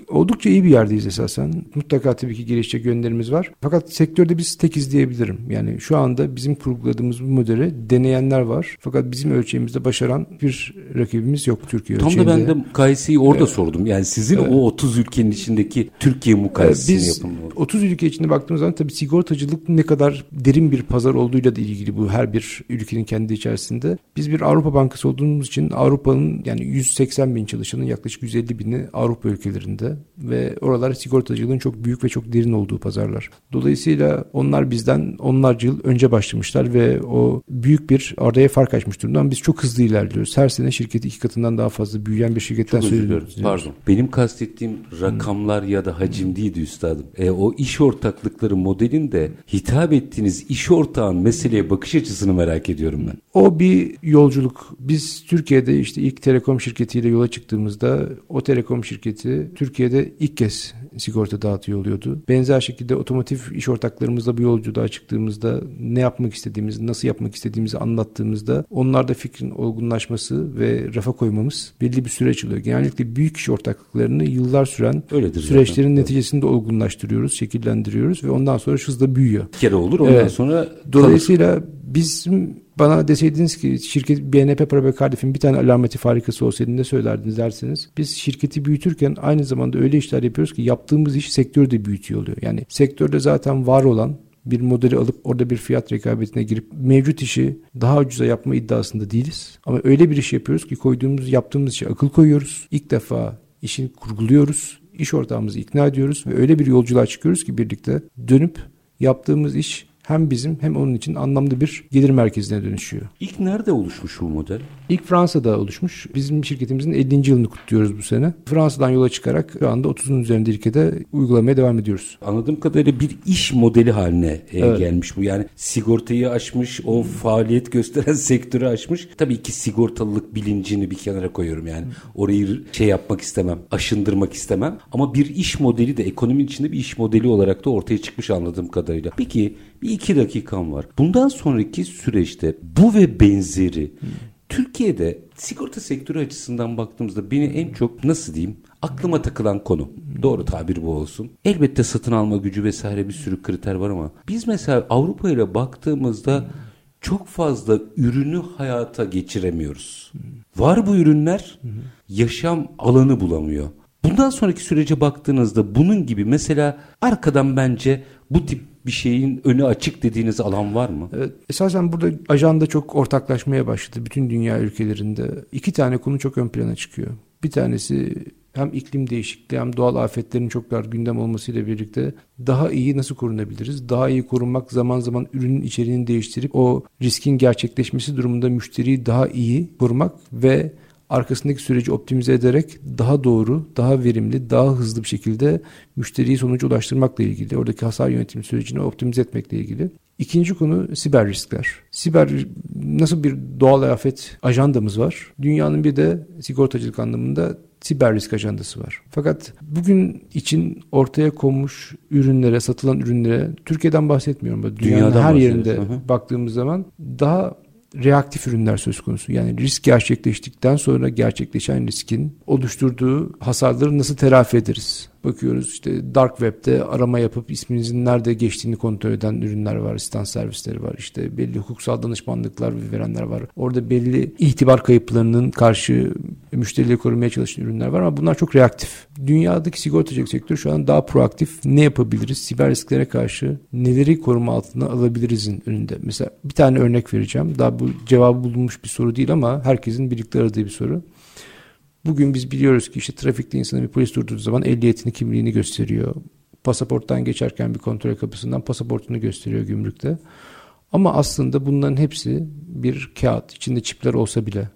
Oldukça iyi bir yerdeyiz esasen. Mutlaka tabii ki gelişecek yönlerimiz var. Fakat sektörde biz tek izleyebilirim. Yani şu anda bizim kurguladığımız bu modeli deneyenler var. Fakat bizim ölçeğimizde başaran bir rakibimiz yok Türkiye Tam da ölçeğinde. ben de mukayeseyi orada sordum. Yani sizin o 30 ülkenin içindeki Türkiye mukayesesini Biz yapın. 30 ülke içinde baktığımız zaman tabii sigortacılık ne kadar derin bir pazar olduğuyla da ilgili bu her bir ülkenin kendi içerisinde. Biz bir Avrupa Bankası olduğumuz için Avrupa'nın yani 180 bin çalışanın yaklaşık 150 bini Avrupa ülkelerinde ve oralar sigortacılığın çok büyük ve çok derin olduğu pazarlar. Dolayısıyla onlar bizden onlarca yıl önce başlamışlar ve o büyük bir araya fark açmış durumdan biz çok hızlı ilerliyoruz. Her sene şirketi iki katından daha fazla büyüyen bir şirketten söz ediyoruz. Pardon. Benim kastettiğim rakamlar ya da hacim değildi üstadım. E, o iş ortaklıkları modelinde hitap ettiğiniz iş ortağın meseleye bakış açısını merak ediyorum ben. O bir yolculuk. Biz Türkiye'de işte ilk telekom şirketiyle yola çıktığımızda o telekom şirketi Türkiye'de ilk kez sigorta dağıtıyor oluyordu. Benzer şekilde otomotiv iş ortaklarımızla bu yolculuğa çıktığımızda ne yapmak istediğimizi, nasıl yapmak istediğimizi anlattığımızda onlarda fikrin olgunlaşması ve rafa koymamız belli bir süreç oluyor. Genellikle büyük iş ortaklıklarını yıllar süren Öyledir süreçlerin zaten. neticesinde olgunlaştırıyoruz, şekillendiriyoruz ve ondan sonra hızla büyüyor. Bir kere olur ondan Evet. sonra kalır. Dolayısıyla bizim bana deseydiniz ki şirket BNP Paribas Cardiff'in bir tane alameti farikası olsaydı ne söylerdiniz derseniz biz şirketi büyütürken aynı zamanda öyle işler yapıyoruz ki yaptığımız iş sektörü de büyütüyor oluyor. Yani sektörde zaten var olan bir modeli alıp orada bir fiyat rekabetine girip mevcut işi daha ucuza yapma iddiasında değiliz. Ama öyle bir iş yapıyoruz ki koyduğumuz yaptığımız işe akıl koyuyoruz. İlk defa işini kurguluyoruz. iş ortağımızı ikna ediyoruz ve öyle bir yolculuğa çıkıyoruz ki birlikte dönüp yaptığımız iş hem bizim hem onun için anlamlı bir gelir merkezine dönüşüyor. İlk nerede oluşmuş bu model? İlk Fransa'da oluşmuş. Bizim şirketimizin 50. yılını kutluyoruz bu sene. Fransa'dan yola çıkarak şu anda 30'un üzerinde ülkede uygulamaya devam ediyoruz. Anladığım kadarıyla bir iş modeli haline e, Evet. gelmiş bu. Yani sigortayı aşmış, o faaliyet gösteren sektörü aşmış. Tabii ki sigortalılık bilincini bir kenara koyuyorum yani. Orayı şey yapmak istemem, aşındırmak istemem. Ama bir iş modeli de ekonominin içinde bir iş modeli olarak da ortaya çıkmış anladığım kadarıyla. Peki bir iki dakikam var. Bundan sonraki süreçte bu ve benzeri Türkiye'de sigorta sektörü açısından baktığımızda beni en çok nasıl diyeyim aklıma takılan konu. Doğru tabir bu olsun. Elbette satın alma gücü vesaire bir sürü kriter var ama biz mesela Avrupa ile baktığımızda çok fazla ürünü hayata geçiremiyoruz. Var bu ürünler yaşam alanı bulamıyor. Bundan sonraki sürece baktığınızda bunun gibi mesela arkadan bence bu tip bir şeyin önü açık dediğiniz alan var mı? Evet, esasen burada ajanda çok ortaklaşmaya başladı bütün dünya ülkelerinde. İki tane konu çok ön plana çıkıyor. Bir tanesi hem iklim değişikliği hem doğal afetlerin çok dar gündem olmasıyla birlikte daha iyi nasıl korunabiliriz? Daha iyi korunmak zaman zaman ürünün içeriğini değiştirip o riskin gerçekleşmesi durumunda müşteriyi daha iyi korumak ve arkasındaki süreci optimize ederek daha doğru, daha verimli, daha hızlı bir şekilde müşteriyi sonuca ulaştırmakla ilgili, oradaki hasar yönetim sürecini optimize etmekle ilgili. İkinci konu siber riskler. Siber nasıl bir doğal afet ajandamız var? Dünyanın bir de sigortacılık anlamında siber risk ajandası var. Fakat bugün için ortaya konmuş ürünlere, satılan ürünlere Türkiye'den bahsetmiyorum. Dünyanın Dünyadan her yerinde baktığımız zaman daha reaktif ürünler söz konusu. Yani risk gerçekleştikten sonra gerçekleşen riskin oluşturduğu hasarları nasıl telafi ederiz? Bakıyoruz işte dark web'de arama yapıp isminizin nerede geçtiğini kontrol eden ürünler var, asistan servisleri var. İşte belli hukuksal danışmanlıklar verenler var. Orada belli itibar kayıplarının karşı müşterileri korumaya çalışan ürünler var ama bunlar çok reaktif. Dünyadaki sigortacılık sektörü şu an daha proaktif. Ne yapabiliriz? Siber risklere karşı neleri koruma altına alabilirizin önünde. Mesela bir tane örnek vereceğim. Daha bu cevabı bulunmuş bir soru değil ama herkesin birlikte aradığı bir soru. Bugün biz biliyoruz ki işte trafikte insanı bir polis durduğu zaman ehliyetini, kimliğini gösteriyor. Pasaporttan geçerken bir kontrol kapısından pasaportunu gösteriyor gümrükte. Ama aslında bunların hepsi bir kağıt, içinde çipler olsa bile.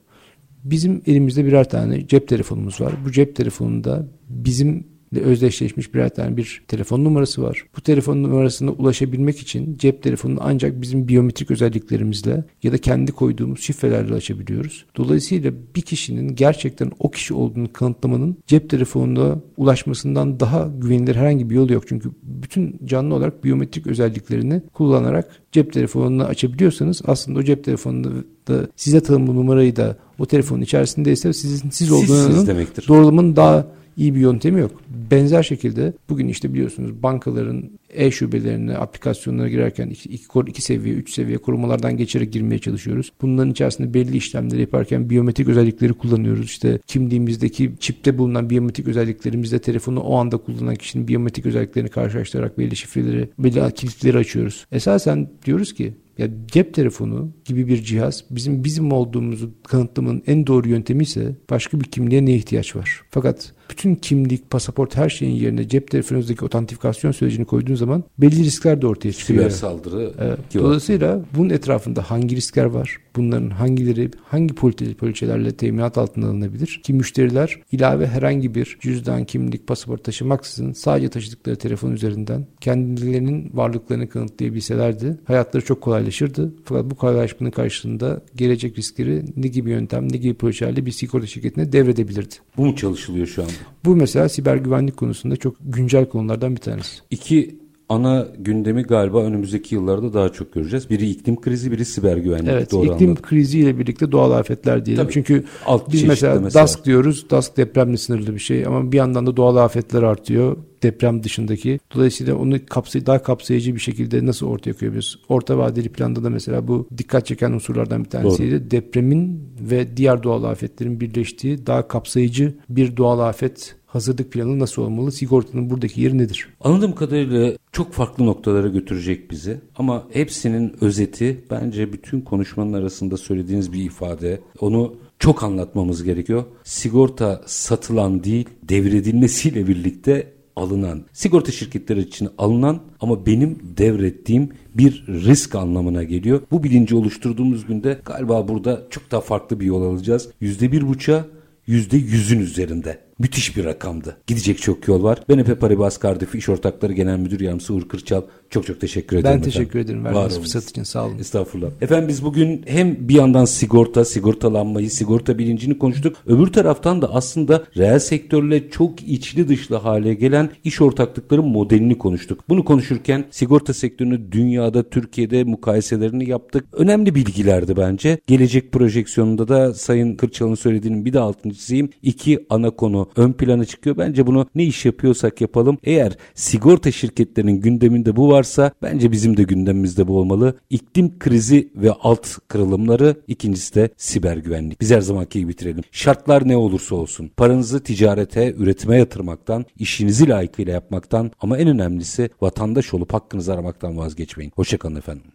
Bizim elimizde birer tane cep telefonumuz var. Bu cep telefonunda bizim özdeşleşmiş birer tane bir telefon numarası var. Bu telefon numarasına ulaşabilmek için cep telefonunu ancak bizim biyometrik özelliklerimizle ya da kendi koyduğumuz şifrelerle açabiliyoruz. Dolayısıyla bir kişinin gerçekten o kişi olduğunu kanıtlamanın cep telefonuna ulaşmasından daha güvenilir herhangi bir yolu yok. Çünkü bütün canlı olarak biyometrik özelliklerini kullanarak cep telefonunu açabiliyorsanız aslında o cep telefonunda da size tanımlı numarayı da o telefonun içerisindeyse sizin siz olduğunun doğrulamanın daha iyi bir yöntemi yok. Benzer şekilde bugün işte biliyorsunuz bankaların e-şubelerine, aplikasyonlara girerken iki, iki, iki seviye, üç seviye korumalardan geçerek girmeye çalışıyoruz. Bunların içerisinde belli işlemleri yaparken biyometrik özellikleri kullanıyoruz. İşte kimliğimizdeki çipte bulunan biyometrik özelliklerimizle telefonu o anda kullanan kişinin biyometrik özelliklerini karşılaştırarak belli şifreleri, belli kilitleri açıyoruz. Esasen diyoruz ki ya cep telefonu gibi bir cihaz bizim bizim olduğumuzu kanıtlamanın en doğru yöntemi ise başka bir kimliğe ne ihtiyaç var? Fakat bütün kimlik, pasaport her şeyin yerine cep telefonunuzdaki otantifikasyon sürecini koyduğunuz zaman belli riskler de ortaya çıkıyor. Siber saldırı. Evet. Dolayısıyla bunun etrafında hangi riskler var? Bunların hangileri hangi poliçelerle teminat altına alınabilir? Ki müşteriler ilave herhangi bir cüzdan, kimlik, pasaport taşımaksızın sadece taşıdıkları telefon üzerinden kendilerinin varlıklarını kanıtlayabilselerdi hayatları çok kolaylaşırdı. Fakat bu kolaylaşmanın karşılığında gelecek riskleri ne gibi yöntem, ne gibi poliçelerle bir sigorta şirketine devredebilirdi. Bu mu çalışılıyor şu anda? Bu mesela siber güvenlik konusunda çok güncel konulardan bir tanesi. İki ana gündemi galiba önümüzdeki yıllarda daha çok göreceğiz. Biri iklim krizi, biri siber güvenlik. Evet, doğru iklim anladım. kriziyle birlikte doğal afetler diyelim. Tabii, Çünkü alt biz mesela, mesela DASK diyoruz. DASK depremle sınırlı bir şey ama bir yandan da doğal afetler artıyor deprem dışındaki. Dolayısıyla onu kapsay daha kapsayıcı bir şekilde nasıl ortaya koyabiliriz? Orta vadeli planda da mesela bu dikkat çeken unsurlardan bir tanesiydi. Doğru. Depremin ve diğer doğal afetlerin birleştiği daha kapsayıcı bir doğal afet hazırlık planı nasıl olmalı? Sigortanın buradaki yeri nedir? Anladığım kadarıyla çok farklı noktalara götürecek bizi. Ama hepsinin özeti bence bütün konuşmanın arasında söylediğiniz bir ifade. Onu çok anlatmamız gerekiyor. Sigorta satılan değil, devredilmesiyle birlikte alınan, sigorta şirketleri için alınan ama benim devrettiğim bir risk anlamına geliyor. Bu bilinci oluşturduğumuz günde galiba burada çok daha farklı bir yol alacağız. Yüzde bir buçuğa yüzde yüzün üzerinde. Müthiş bir rakamdı. Gidecek çok yol var. BNP Paribas Cardiff İş Ortakları Genel Müdür Yardımcısı Uğur Kırçal çok çok teşekkür ederim. Ben teşekkür efendim. ederim verdiğiniz fırsat için sağ olun. Estağfurullah. Efendim biz bugün hem bir yandan sigorta, sigortalanmayı, sigorta bilincini konuştuk. Öbür taraftan da aslında reel sektörle çok içli dışlı hale gelen iş ortaklıkları modelini konuştuk. Bunu konuşurken sigorta sektörünü dünyada, Türkiye'de mukayeselerini yaptık. Önemli bilgilerdi bence. Gelecek projeksiyonunda da Sayın Kırçal'ın söylediğinin bir de altını çizeyim. İki ana konu ön plana çıkıyor. Bence bunu ne iş yapıyorsak yapalım. Eğer sigorta şirketlerinin gündeminde bu varsa bence bizim de gündemimizde bu olmalı. İklim krizi ve alt kırılımları ikincisi de siber güvenlik. Biz her zamanki gibi bitirelim. Şartlar ne olursa olsun paranızı ticarete, üretime yatırmaktan, işinizi layıkıyla yapmaktan ama en önemlisi vatandaş olup hakkınızı aramaktan vazgeçmeyin. Hoşçakalın efendim.